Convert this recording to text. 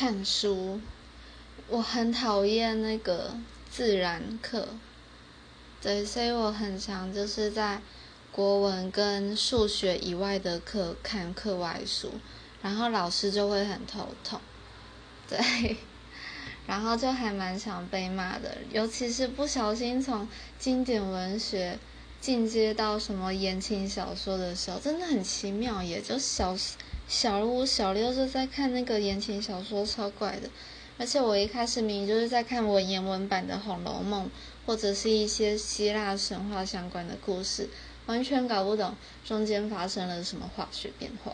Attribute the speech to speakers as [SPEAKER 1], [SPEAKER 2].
[SPEAKER 1] 看书，我很讨厌那个自然课，对，所以我很常就是在国文跟数学以外的课看课外书，然后老师就会很头痛，对，然后就还蛮想被骂的，尤其是不小心从经典文学进阶到什么言情小说的时候，真的很奇妙，也就小。小五、小六是在看那个言情小说，超怪的。而且我一开始明明就是在看文言文版的《红楼梦》，或者是一些希腊神话相关的故事，完全搞不懂中间发生了什么化学变化。